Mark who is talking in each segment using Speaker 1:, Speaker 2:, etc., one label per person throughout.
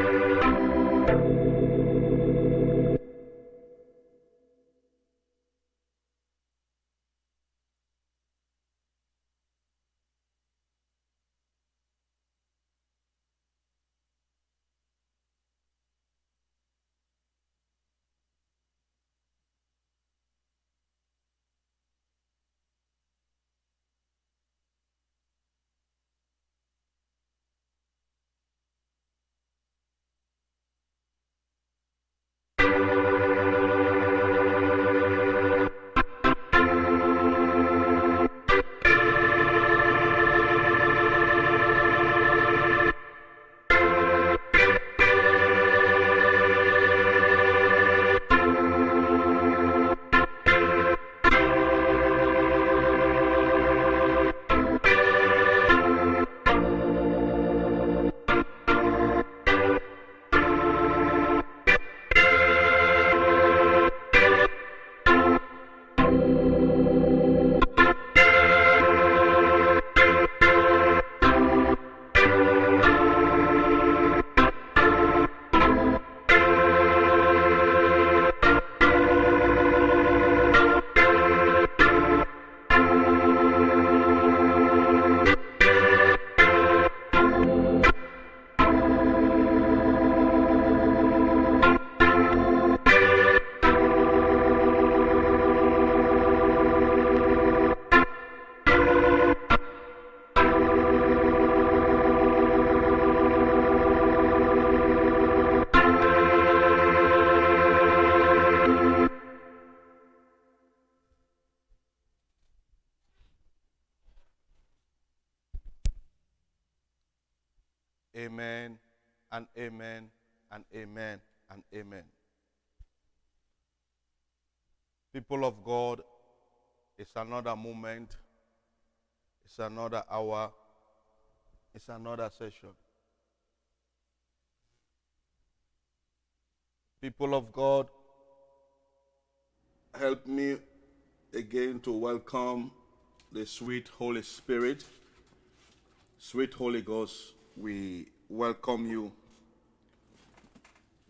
Speaker 1: Amen and amen and amen and amen. People of God, it's another moment, it's another hour, it's another session. People of God, help me again to welcome the sweet Holy Spirit. Sweet Holy Ghost, we welcome you.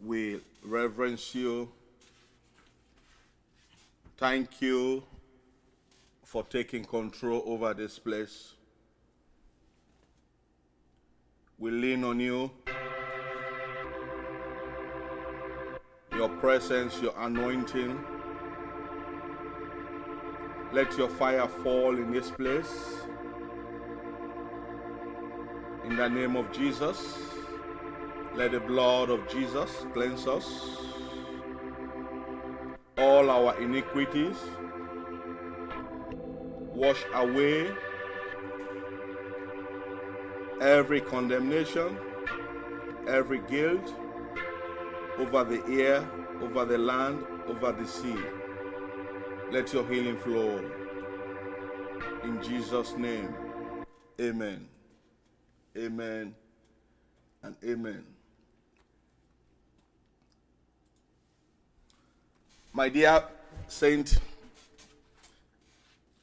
Speaker 1: We reverence you. Thank you for taking control over this place. We lean on you. Your presence, your anointing. Let your fire fall in this place. In the name of Jesus, let the blood of Jesus cleanse us. All our iniquities, wash away every condemnation, every guilt over the air, over the land, over the sea. Let your healing flow. In Jesus' name, amen. Amen and amen. My dear saint,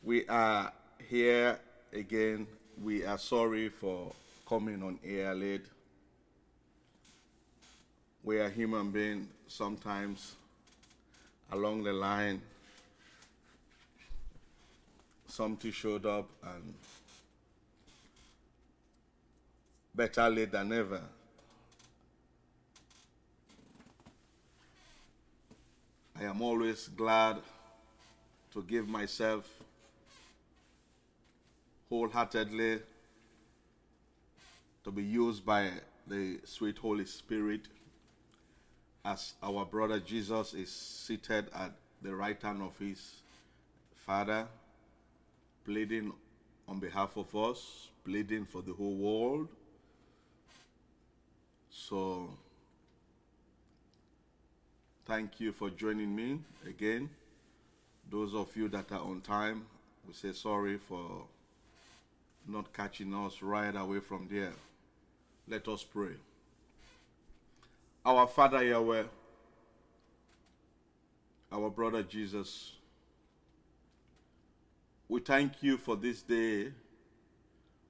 Speaker 1: we are here again. We are sorry for coming on air late. We are human beings sometimes along the line. Something showed up and better late than never. I am always glad to give myself wholeheartedly to be used by the sweet Holy Spirit as our brother Jesus is seated at the right hand of his Father, pleading on behalf of us, pleading for the whole world. So, thank you for joining me again. Those of you that are on time, we say sorry for not catching us right away from there. Let us pray. Our Father Yahweh, our brother Jesus, we thank you for this day.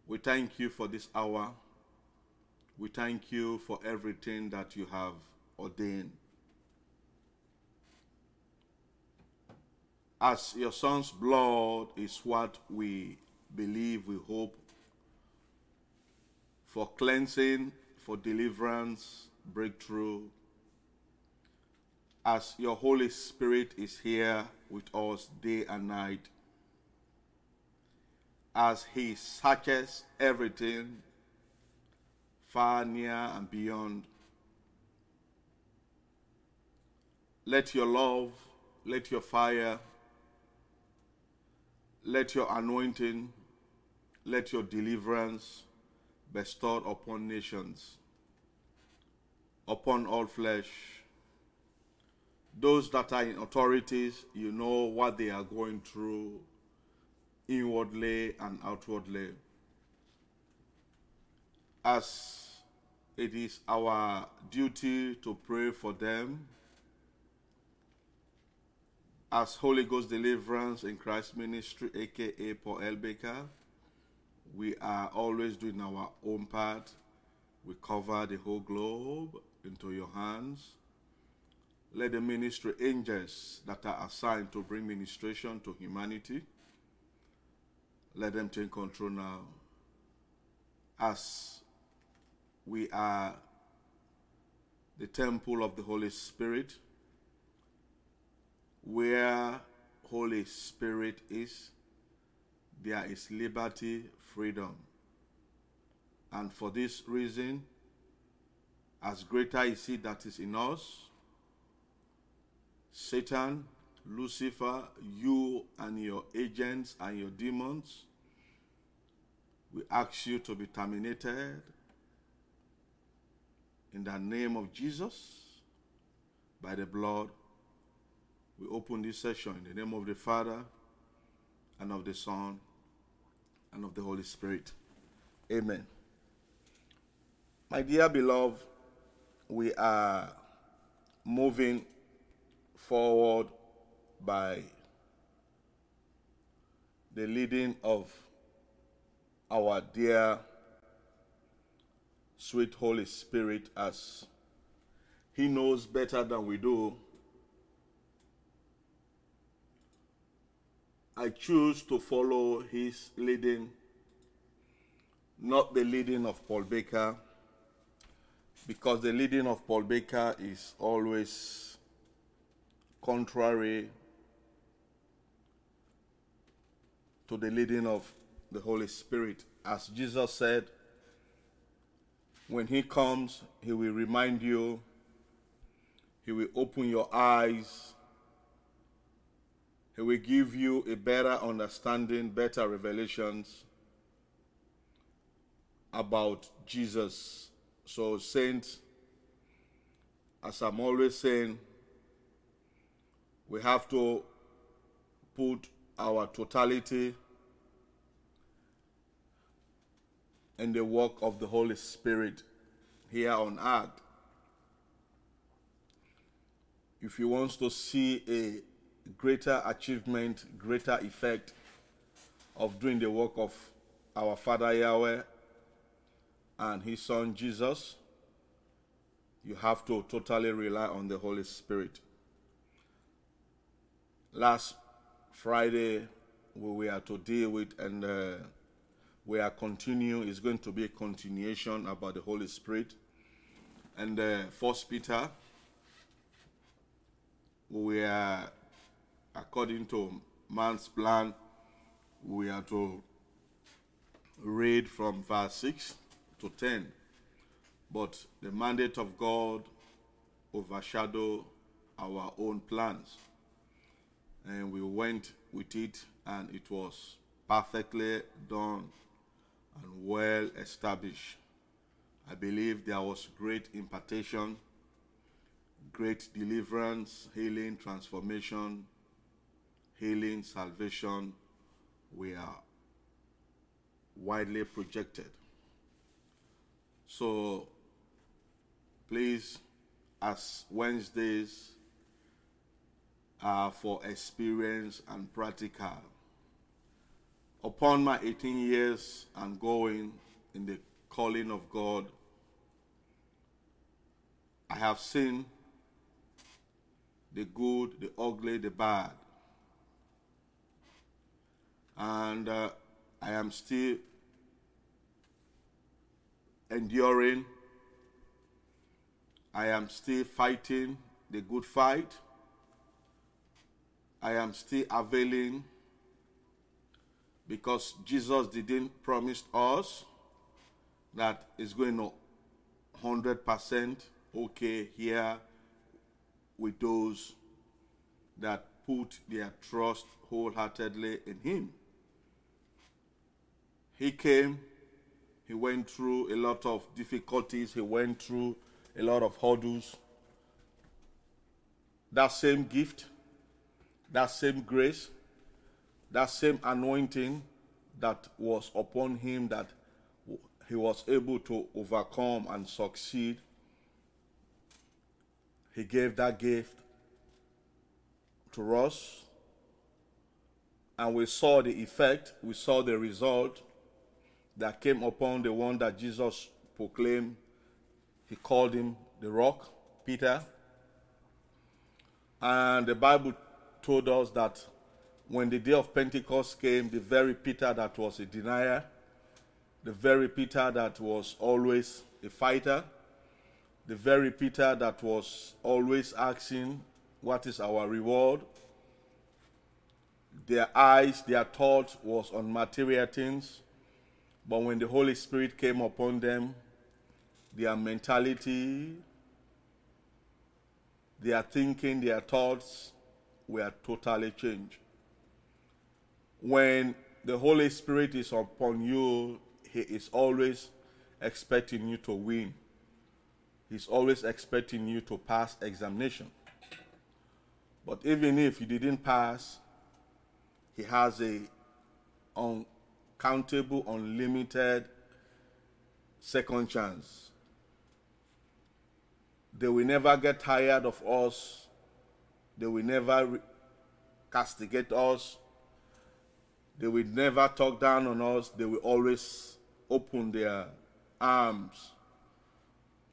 Speaker 1: We thank you for this hour. We thank you for everything that you have ordained. As your son's blood is what we believe, we hope for cleansing, for deliverance, breakthrough. As your Holy Spirit is here with us day and night, as He searches everything far, near, and beyond. Let your love, let your fire, let your anointing, let your deliverance bestowed upon nations, upon all flesh. Those that are in authorities, you know what they are going through inwardly and outwardly. As it is our duty to pray for them, as Holy Ghost Deliverance in Christ Ministry, aka Paul L. Baker, we are always doing our own part. We cover the whole globe into your hands. Let the ministry angels that are assigned to bring ministration to humanity, let them take control now. As we are the temple of the Holy Spirit, where Holy Spirit is, there is liberty, freedom. And for this reason, as greater is He that is in us, Satan, Lucifer, you and your agents and your demons, we ask you to be terminated in the name of Jesus by the blood. We open this session in the name of the Father and of the Son and of the Holy Spirit. Amen. My dear beloved, we are moving forward by the leading of our dear sweet Holy Spirit as He knows better than we do. I choose to follow His leading, not the leading of Paul Baker, because the leading of Paul Baker is always contrary to the leading of the Holy Spirit. As Jesus said, when He comes, He will remind you, He will open your eyes, He will give you a better understanding, better revelations about Jesus. So, saints, as I'm always saying, we have to put our totality in the work of the Holy Spirit here on earth. If you want to see a greater achievement, greater effect of doing the work of our Father Yahweh and His Son Jesus, you have to totally rely on the Holy Spirit. Last Friday, we were to deal with and uh, we are continuing is going to be a continuation about the Holy Spirit. And uh, First Peter, we are according to man's plan, we are to read from verse 6 to 10. But the mandate of God overshadow our own plans. And we went with it and it was perfectly done and well established. I believe there was great impartation, great deliverance, healing, transformation, healing, salvation. We are widely projected. So please, as Wednesdays are for experience and practical upon my 18 years and going in the calling of God, I have seen the good, the ugly, the bad. And uh, I am still enduring. I am still fighting the good fight. I am still availing because Jesus didn't promise us that it's going to 100% okay here with those that put their trust wholeheartedly in Him. He came, He went through a lot of difficulties, He went through a lot of hurdles. That same gift, that same grace, that same anointing that was upon Him that he was able to overcome and succeed he gave that gift to us. And we saw the effect, we saw the result that came upon the one that Jesus proclaimed. He called him the rock, Peter. And the Bible told us that when the day of Pentecost came, the very Peter that was a denier, the very Peter that was always a fighter, the very Peter that was always asking, What is our reward? Their eyes, their thought was on material things. But when the Holy Spirit came upon them, their mentality, their thinking, their thoughts were totally changed. When the Holy Spirit is upon you, He is always expecting you to win. He's always expecting you to pass examination. But even if you didn't pass, he has a uncountable, unlimited second chance. They will never get tired of us. They will never castigate us. They will never talk down on us. They will always open their arms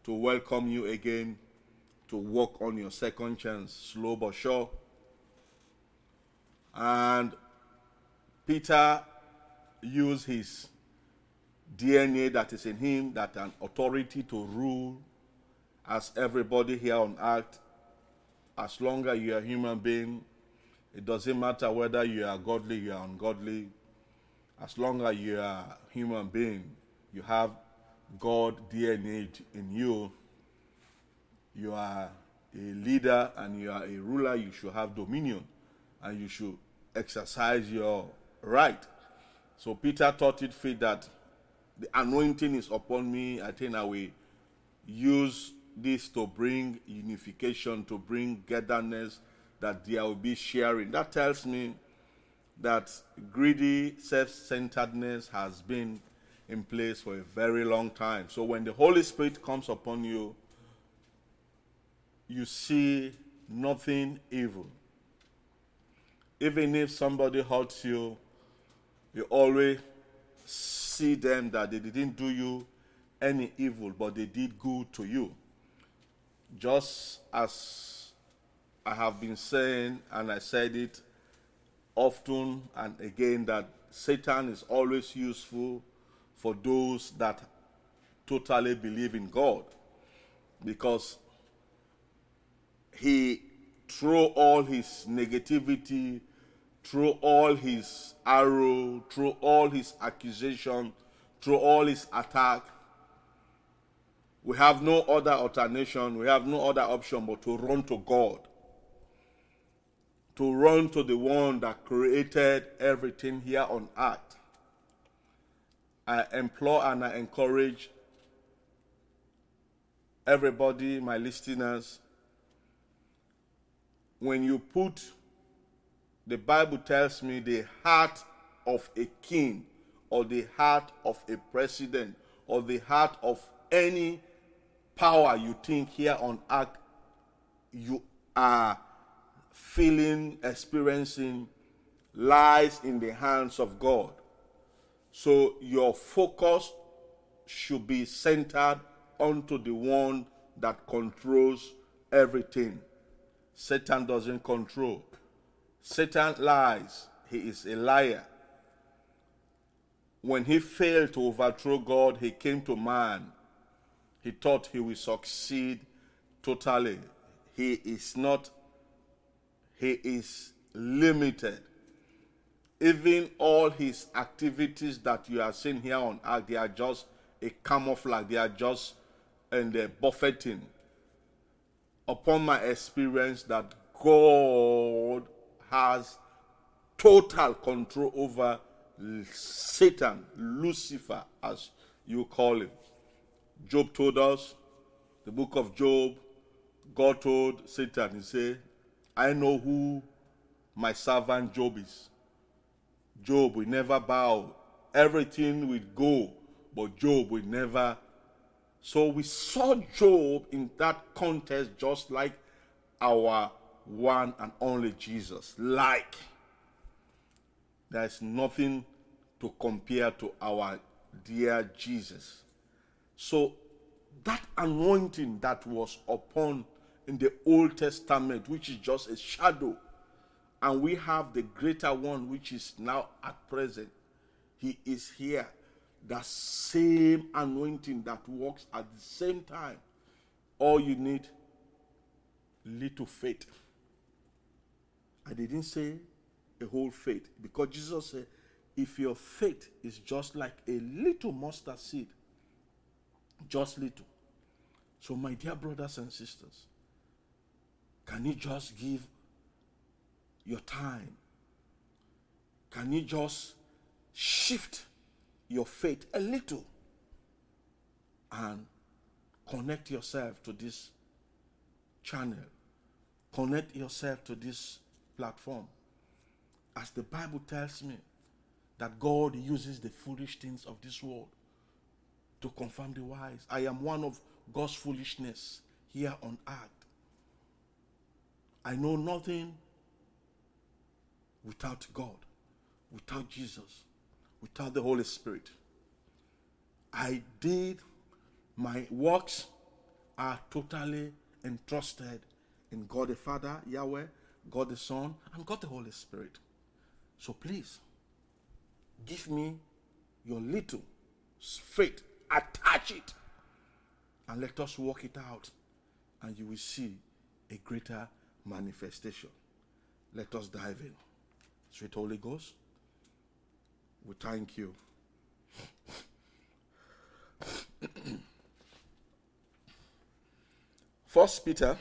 Speaker 1: to welcome you again to work on your second chance, slow but sure. And Peter used his DNA that is in him, that an authority to rule as everybody here on earth, as long as you are a human being, it doesn't matter whether you are godly, you are ungodly. As long as you are a human being, you have God DNA in you, you are a leader and you are a ruler, you should have dominion and you should exercise your right. So Peter thought it fit that the anointing is upon me. I think I will use this to bring unification, to bring togetherness, that there will be sharing. That tells me that greedy self centeredness has been in place for a very long time. So when the Holy Spirit comes upon you, you see nothing evil. Even if somebody hurts you, you always see them that they didn't do you any evil, but they did good to you. Just as I have been saying, and I said it often and again, that Satan is always useful for those that totally believe in God because he throw all his negativity through all his arrow through all his accusation through all his attack. We have no other alternation. We have no other option but to run to god. To run to the one that created everything here on earth. I implore and I encourage everybody, my listeners, when you put, the Bible tells me, the heart of a king or the heart of a president or the heart of any power you think here on earth you are feeling, experiencing, lies in the hands of God. So your focus should be centered onto the one that controls everything. Satan doesn't control. Satan lies. He is a liar. When he failed to overthrow God, he came to man. He thought he would succeed totally. He is not, he is limited. Even all his activities that you are seeing here on earth, they are just a camouflage. They are just and the buffeting. Upon my experience that God has total control over Satan, Lucifer, as you call him. Job told us, the book of Job, God told Satan, He said, I know who my servant Job is. Job will never bow. Everything will go, but Job will never. So we saw Job in that context just like our one and only Jesus. Like there's nothing to compare to our dear Jesus. So that anointing that was upon in the Old Testament, which is just a shadow, and we have the greater one which is now at present. He is here. The same anointing that works at the same time. All you need, little faith. I didn't say a whole faith because Jesus said, if your faith is just like a little mustard seed, just little. So, my dear brothers and sisters, can you just give your time? Can you just shift your faith a little and connect yourself to this channel? Connect yourself to this platform. As the Bible tells me that God uses the foolish things of this world to confirm the wise. I am one of God's foolishness here on earth. I know nothing without God, without Jesus, without the Holy Spirit. I did my works are totally entrusted in God the Father, Yahweh, God the Son, and God the Holy Spirit. So please, give me your little faith, attach it, and let us work it out, and you will see a greater manifestation. Let us dive in. Sweet Holy Ghost, we thank you. First Peter,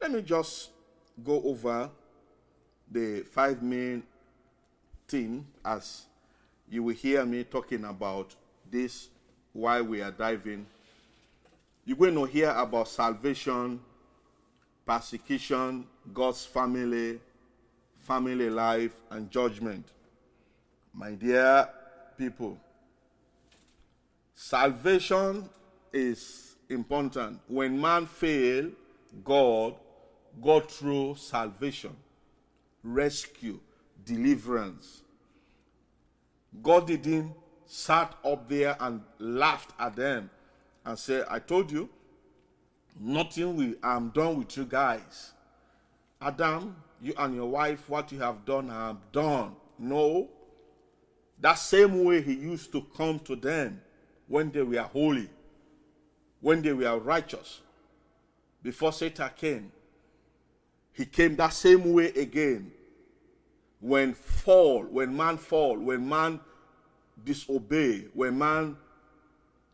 Speaker 1: let me just go over the five main theme as you will hear me talking about this while we are diving. You're going to hear about salvation, persecution, God's family, family life, and judgment. My dear people, salvation is important. When man fail God, God through salvation, rescue, deliverance. God didn't sat up there and laughed at them and said, I told you, nothing will, I'm done with you guys. Adam, you and your wife, what you have done, I am done. No. That same way he used to come to them when they were holy, when they were righteous, before Satan came. He came that same way again when fall, when man fall, when man disobey, when man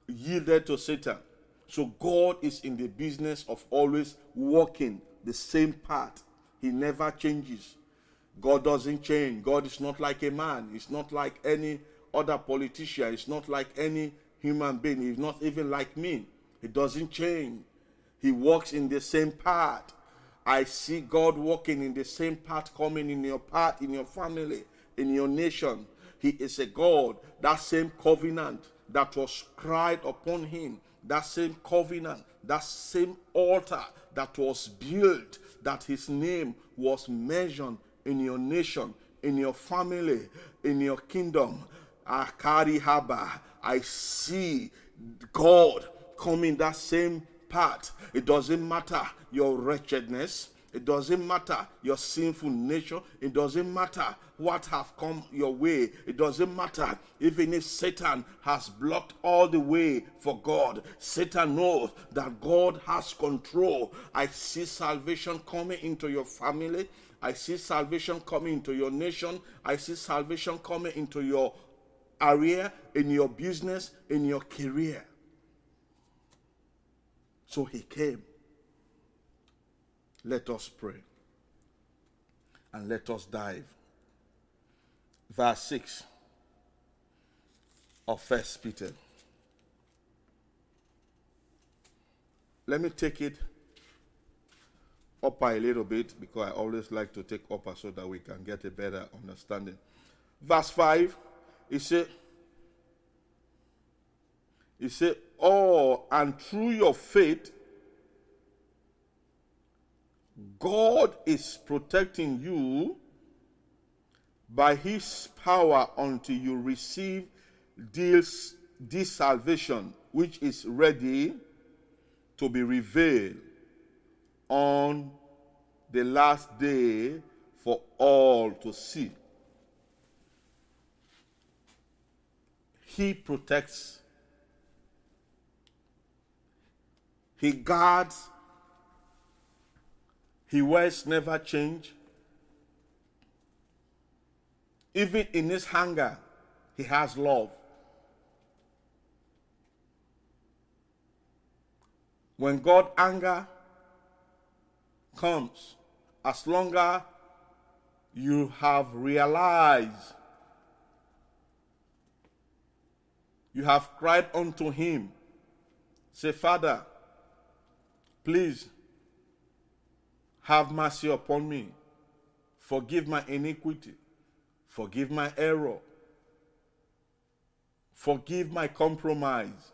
Speaker 1: yielded to Satan. So God is in the business of always walking the same path. He never changes. God doesn't change. God is not like a man. He's not like any other politician. He's not like any human being. He's not even like me. He doesn't change. He walks in the same path. I see God walking in the same path coming in your path, in your family, in your nation. He is a God. That same covenant that was cried upon him, that same covenant, that same altar that was built, that his name was mentioned in your nation, in your family, in your kingdom. Akari Haba, I see God coming that same part. It doesn't matter your wretchedness. It doesn't matter your sinful nature. It doesn't matter what have come your way. It doesn't matter even if Satan has blocked all the way for God. Satan knows that God has control. I see salvation coming into your family. I see salvation coming into your nation. I see salvation coming into your area, in your business, in your career. So he came. Let us pray. And let us dive. Verse 6 of First Peter. Let me take it upper a little bit because I always like to take upper so that we can get a better understanding. Verse 5, he said, he said, Oh, and through your faith, God is protecting you by his power until you receive this, this salvation, which is ready to be revealed on the last day for all to see. He protects, He guards, He words never change. Even in His hunger, He has love. When God anger comes, as long as you have realized you have cried unto him, say, Father, please have mercy upon me. Forgive my iniquity. Forgive my error. Forgive my compromise.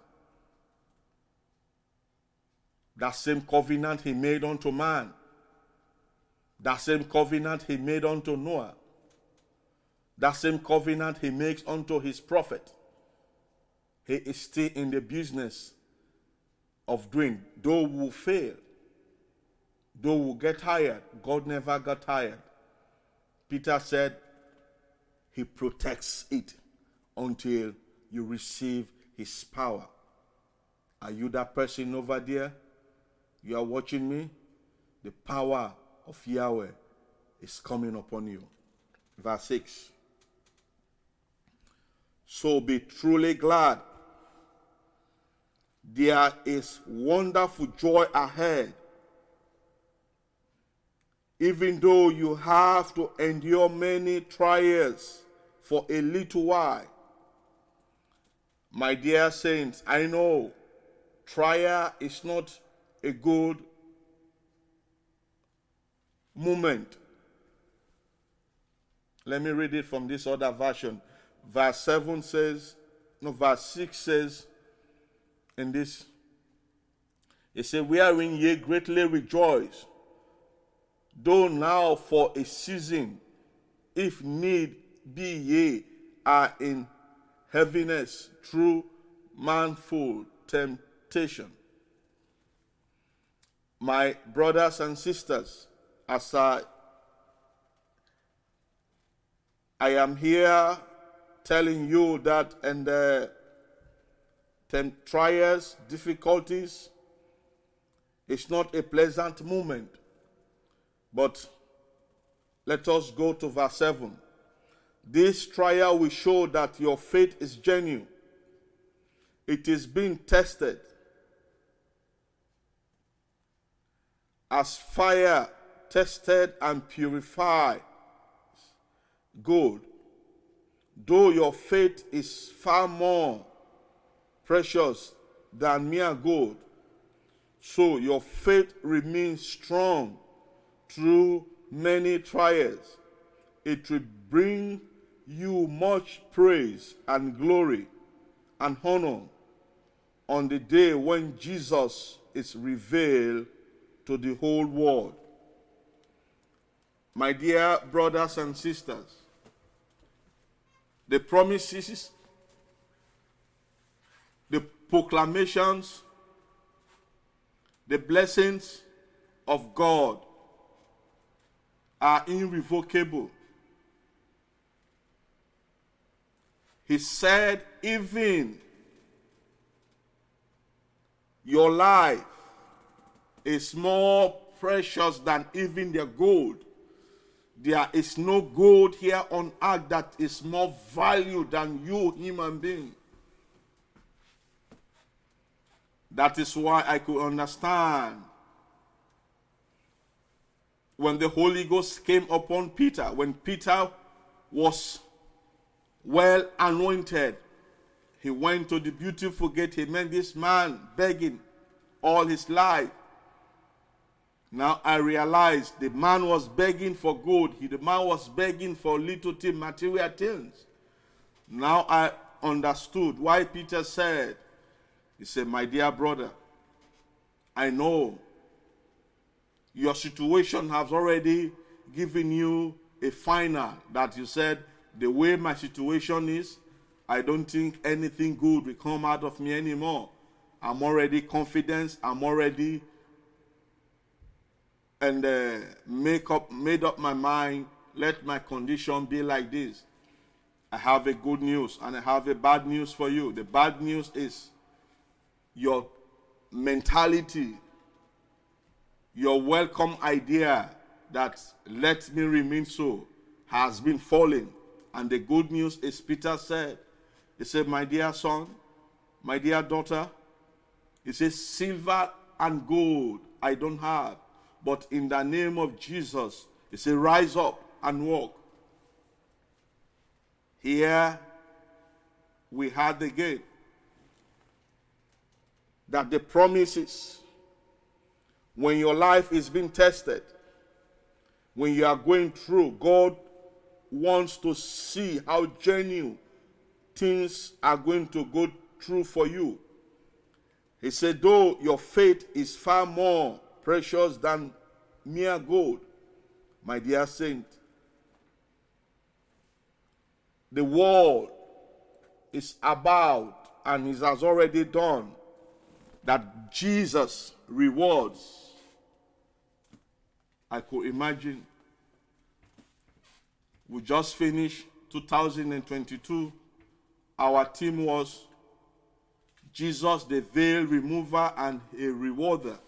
Speaker 1: That same covenant he made unto man that same covenant he made unto Noah. That same covenant he makes unto his prophet. He is still in the business of doing. Though we fail, though we get tired, God never got tired. Peter said, He protects it until you receive His power. Are you that person over there? You are watching me? The power of Yahweh is coming upon you. Verse 6. So be truly glad. There is wonderful joy ahead. Even though you have to endure many trials for a little while. My dear saints, I know trial is not a good moment. Let me read it from this other version. Verse 7 says, no, verse 6 says, in this, it says, Wherein ye greatly rejoice, though now for a season, if need be, ye are in heaviness through manful temptation. My brothers and sisters, as I, I am here telling you that and the trials, difficulties, it's not a pleasant moment. But let us go to verse 7. This trial will show that your faith is genuine. It is being tested. As fire tested and purified gold, though your faith is far more precious than mere gold, so your faith remains strong through many trials. It will bring you much praise and glory and honor on the day when Jesus is revealed to the whole world. My dear brothers and sisters, the promises, proclamations, The blessings of God are irrevocable. He said, even your life is more precious than even their gold. There is no gold here on earth that is more valued than you, human being. That is why I could understand when the Holy Ghost came upon Peter, when Peter was well anointed, he went to the beautiful gate. He met this man begging all his life. Now I realize the man was begging for gold. He, the man was begging for little things, material things. Now I understood why Peter said, he said, My dear brother, I know your situation has already given you a final that you said, the way my situation is, I don't think anything good will come out of me anymore. I'm already confident. I'm already and uh, make up made up my mind. Let my condition be like this. I have a good news and I have a bad news for you. The bad news is your mentality, your welcome idea that let me remain so has been falling. And the good news is, Peter said, He said, My dear son, my dear daughter, He says, Silver and gold I don't have, but in the name of Jesus, He said, Rise up and walk. Here we had the gate that the promises, when your life is being tested, when you are going through, God wants to see how genuine things are going to go through for you. He said, though your faith is far more precious than mere gold, my dear saint, the world is about and has already done that Jesus rewards. I could imagine we just finished 2022. Our theme was Jesus, the veil remover and a rewarder.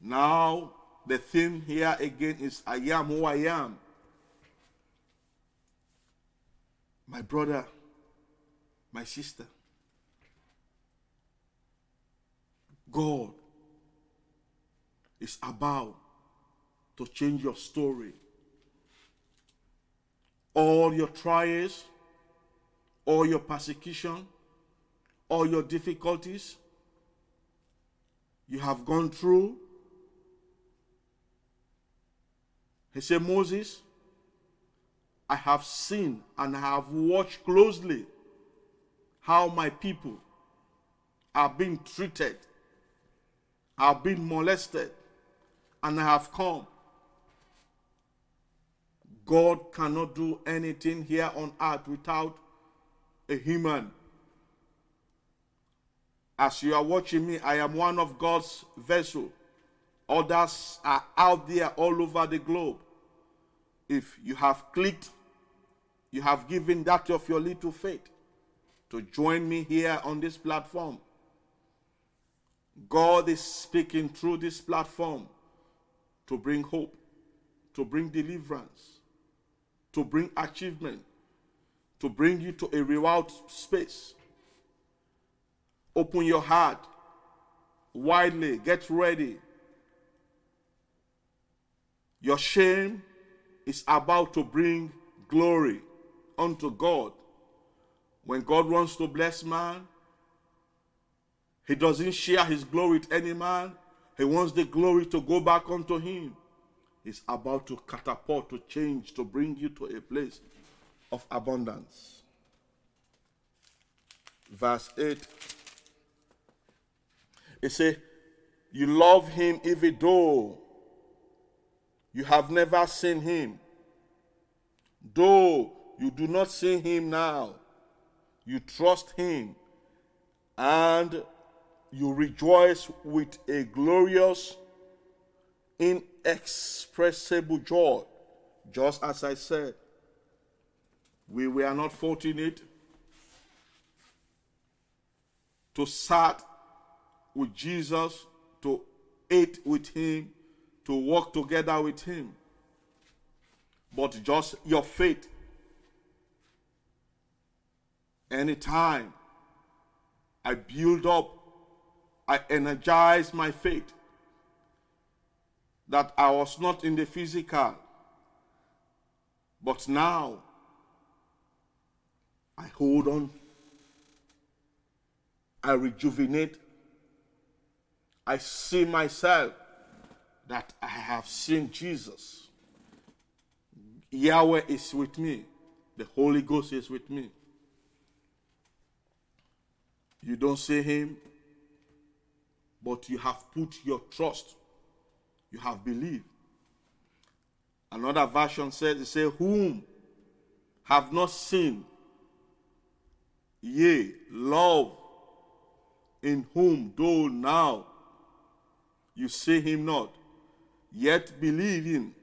Speaker 1: Now, the theme here again is I am who I am. My brother, my sister, God is about to change your story. All your trials, all your persecution, all your difficulties you have gone through. He said, Moses, I have seen and I have watched closely how my people are being treated have been molested and I have come. God cannot do anything here on earth without a human. As you are watching me, I am one of God's vessel. Others are out there all over the globe. If you have clicked, you have given that of your little faith to join me here on this platform. God is speaking through this platform to bring hope, to bring deliverance, to bring achievement, to bring you to a reward space. Open your heart widely, get ready. Your shame is about to bring glory unto God. When God wants to bless man, he doesn't share his glory with any man. He wants the glory to go back unto him. He's about to catapult, to change, to bring you to a place of abundance. Verse 8. It says, You love him even though you have never seen him. Though you do not see him now, you trust him and you rejoice with a glorious, inexpressible joy. Just as I said, we were not fortunate to start with Jesus, to eat with Him, to walk together with Him. But just your faith. Anytime I build up, I energize my faith that I was not in the physical, but now I hold on, I rejuvenate, I see myself that I have seen Jesus. Yahweh is with me, the Holy Ghost is with me. You don't see him, but you have put your trust, you have believed. Another version says, it say, whom have not seen, yea, love, in whom though now you see him not, yet believe him.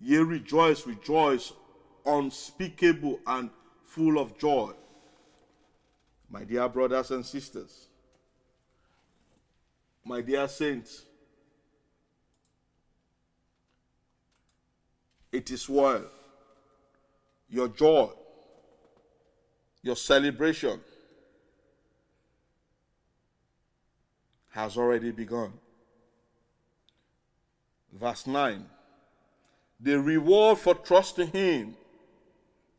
Speaker 1: Ye rejoice, rejoice, unspeakable and full of joy. My dear brothers and sisters, my dear saints, it is well. Your joy, your celebration has already begun. Verse 9 The reward for trusting Him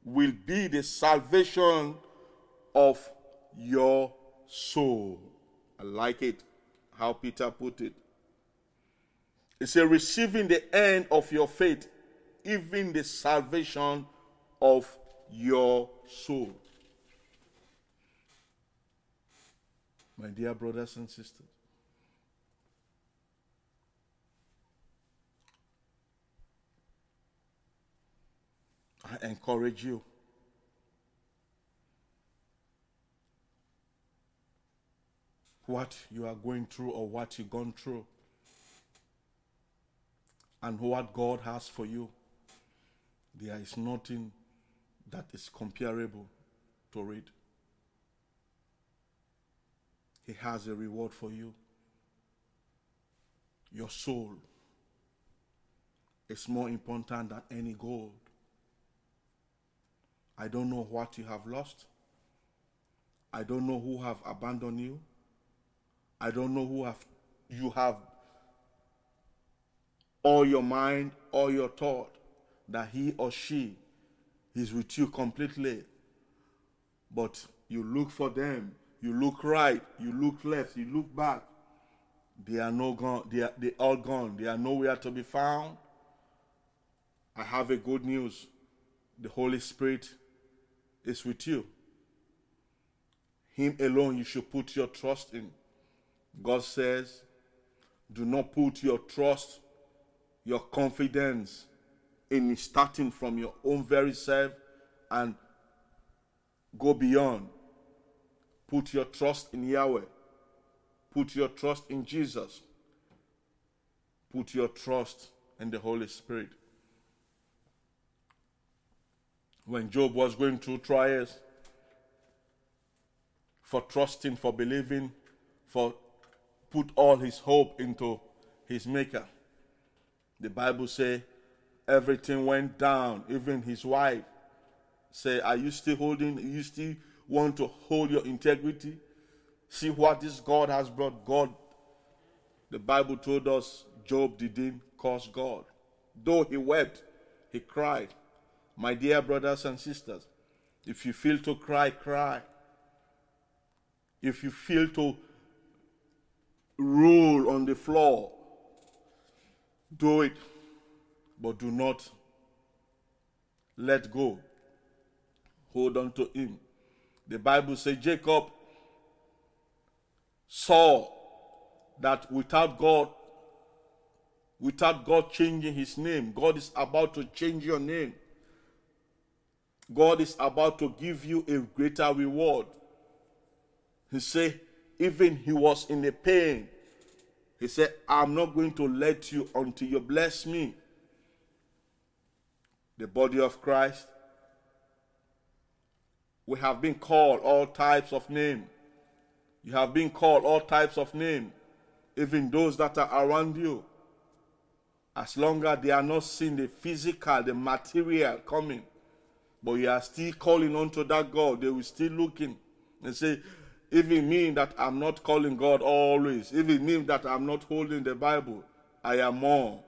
Speaker 1: will be the salvation of your soul. I like it, how Peter put it. It's a receiving the end of your faith, even the salvation of your soul. My dear brothers and sisters, I encourage you. What you are going through or what you've gone through, and what God has for you, there is nothing that is comparable to it. He has a reward for you. Your soul is more important than any gold. I don't know what you have lost. I don't know who have abandoned you. I don't know who have you have all your mind, all your thought that he or she is with you completely. But you look for them, you look right, you look left, you look back. They are no gone, they are they all gone, they are nowhere to be found. I have a good news. The Holy Spirit is with you. Him alone you should put your trust in. God says, do not put your trust, your confidence in starting from your own very self and go beyond. Put your trust in Yahweh. Put your trust in Jesus. Put your trust in the Holy Spirit when Job was going through trials, for trusting, for believing, for put all his hope into his maker. The Bible say everything went down, even his wife say, Are you still holding? You still want to hold your integrity? See what this God has brought. God, the Bible told us Job didn't curse God. Though he wept, he cried. My dear brothers and sisters, if you feel to cry, cry. If you feel to roll on the floor, do it, but do not let go. Hold on to Him. The Bible says Jacob saw that without God, without God changing his name, God is about to change your name. God is about to give you a greater reward. He say, even he was in the pain. He said, I'm not going to let you until you bless me. The body of Christ. We have been called all types of name. You have been called all types of name, even those that are around you. As long as they are not seeing the physical, the material coming, but you are still calling unto that God, they will still looking and say, even me that I'm not calling God always, even me that I'm not holding the Bible, I am more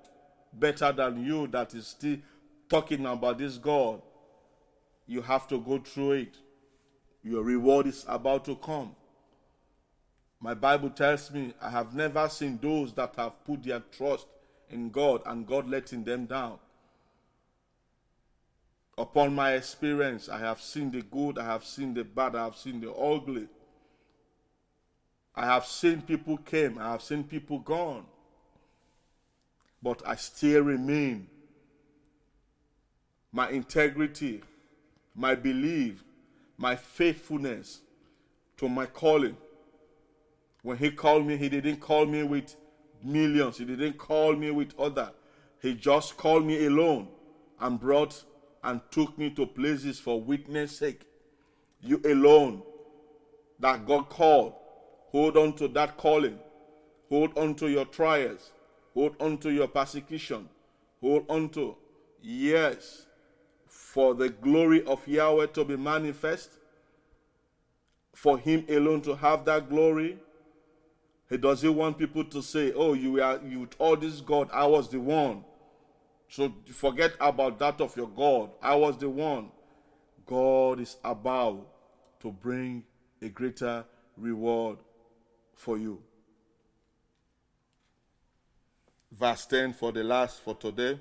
Speaker 1: better than you that is still talking about this God. You have to go through it. Your reward is about to come. My Bible tells me I have never seen those that have put their trust in God and God letting them down. Upon my experience, I have seen the good, I have seen the bad, I have seen the ugly. I have seen people came, I have seen people gone. But I still remain. My integrity, my belief, my faithfulness to my calling. When he called me, he didn't call me with millions. He didn't call me with other. He just called me alone and brought and took me to places for witness sake. You alone that God called. Hold on to that calling. Hold on to your trials. Hold on to your persecution. Hold on to, yes, for the glory of Yahweh to be manifest, for Him alone to have that glory. He doesn't want people to say, Oh, you are you told this God, I was the one. So forget about that of your God. I was the one. God is about to bring a greater reward for you. Verse 10 for the last for today.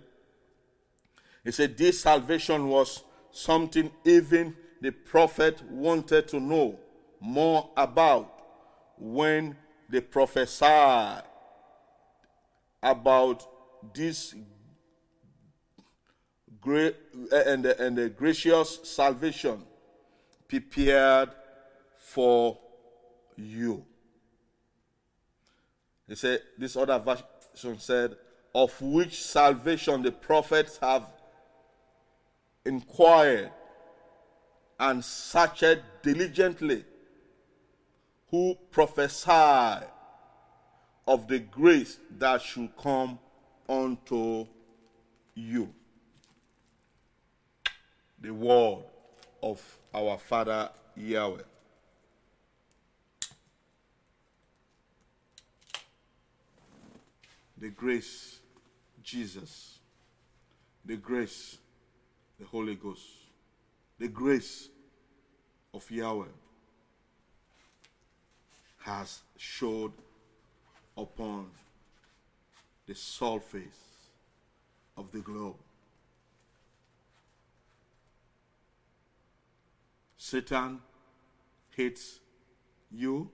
Speaker 1: He said, This salvation was something even the prophet wanted to know more about when they prophesied about this great eh, and, and the gracious salvation prepared for you. He said, this other version said, of which salvation the prophets have inquired and searched diligently, who prophesy of the grace that should come unto you. The word of our Father Yahweh. The grace, Jesus. The grace, the Holy Ghost, the grace of Yahweh has showed upon the surface of the globe. Satan hates you.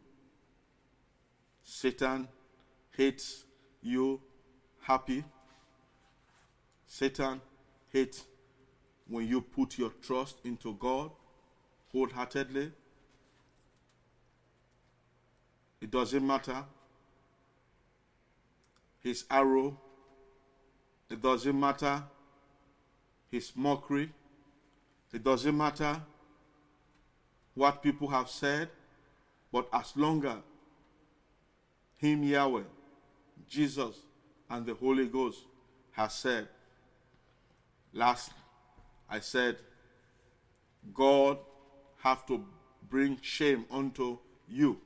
Speaker 1: Satan hates you happy. Satan hates when you put your trust into God wholeheartedly. It doesn't matter. His arrow, it doesn't matter. His mockery, it doesn't matter what people have said, but as long as Him, Yahweh, Jesus, and the Holy Ghost has said, last I said, God have to bring shame unto you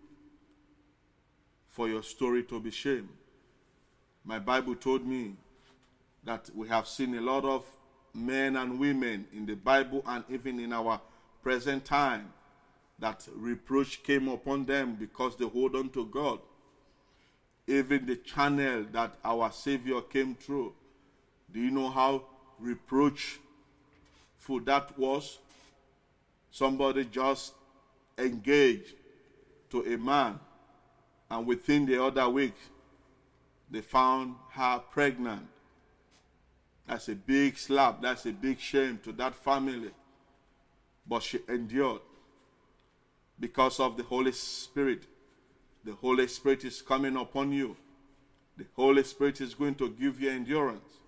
Speaker 1: for your story to be shame. My Bible told me that we have seen a lot of men and women in the Bible and even in our present time that reproach came upon them because they hold on to God. Even the channel that our Savior came through. Do you know how reproachful that was? Somebody just engaged to a man, and within the other week, they found her pregnant. That's a big slap. That's a big shame to that family. But she endured because of the Holy Spirit The Holy Spirit is coming upon you. The Holy Spirit is going to give you endurance.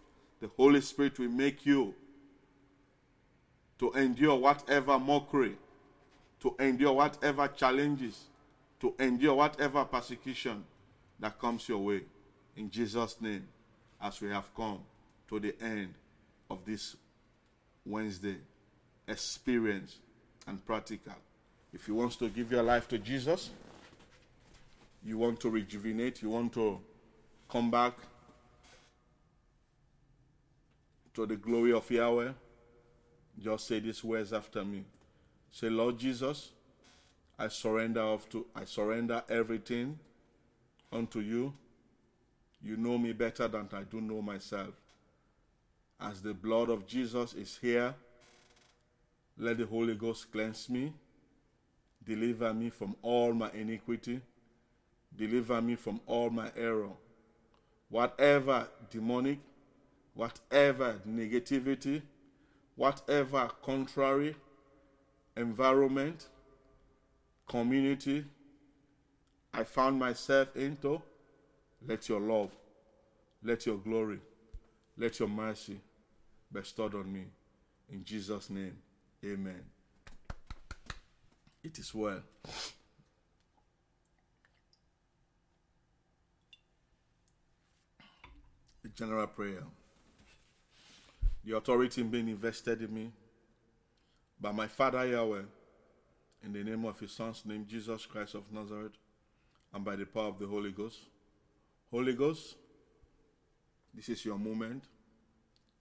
Speaker 1: The Holy Spirit will make you to endure whatever mockery, to endure whatever challenges, to endure whatever persecution that comes your way. In Jesus' name, as we have come to the end of this Wednesday experience and practical. If you want to give your life to Jesus, you want to rejuvenate, you want to come back to the glory of Yahweh, just say these words after me. Say, Lord Jesus, I surrender off to I surrender everything unto you. You know me better than I do know myself. As the blood of Jesus is here, let the Holy Ghost cleanse me, deliver me from all my iniquity, deliver me from all my error. Whatever demonic, whatever negativity, whatever contrary environment, community I found myself into, let your love, let your glory, let your mercy bestowed on me. In Jesus' name, amen. It is well. A general prayer. The authority being invested in me by my Father Yahweh, in the name of His Son's name, Jesus Christ of Nazareth, and by the power of the Holy Ghost. Holy Ghost, this is your moment.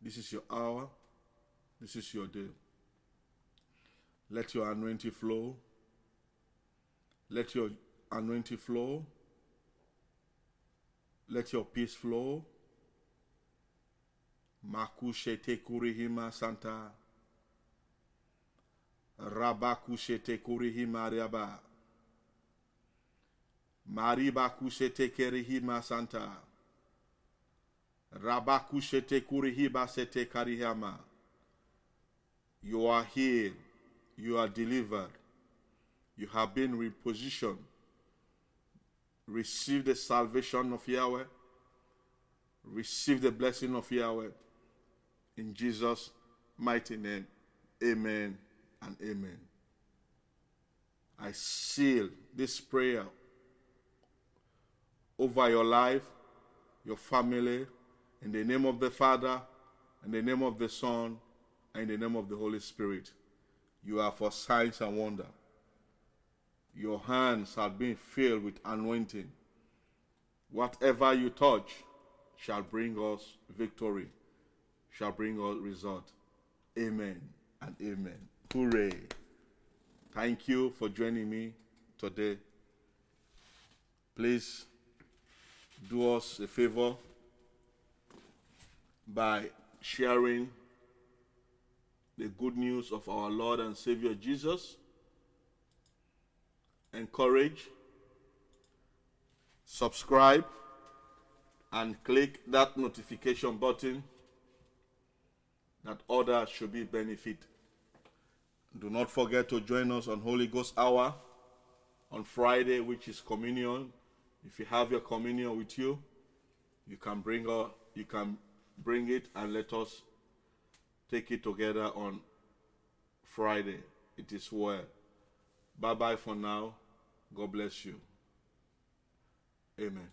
Speaker 1: This is your hour. This is your day. Let your anointing flow. Let your anointing flow. Let your peace flow. Makushete kurihima santa. Rabakushete kurihima riaba. Maribakushete kerihima santa. Rabakushete kurihiba sete karihama. You are healed. You are delivered. You have been repositioned. Receive the salvation of Yahweh. Receive the blessing of Yahweh. In Jesus' mighty name. Amen and amen. I seal this prayer over your life, your family, in the name of the Father, in the name of the Son, and in the name of the Holy Spirit. You are for signs and wonder. Your hands have been filled with anointing. Whatever you touch shall bring us victory, shall bring us result. Amen and amen. Hooray. Thank you for joining me today. Please do us a favor by sharing the good news of our Lord and Savior Jesus. Encourage, subscribe, and click that notification button that others should be benefit. Do not forget to join us on Holy Ghost Hour on Friday, which is communion. If you have your communion with you, you can bring a, you can bring it and let us take it together on Friday. It is well. Bye bye for now. God bless you. Amen.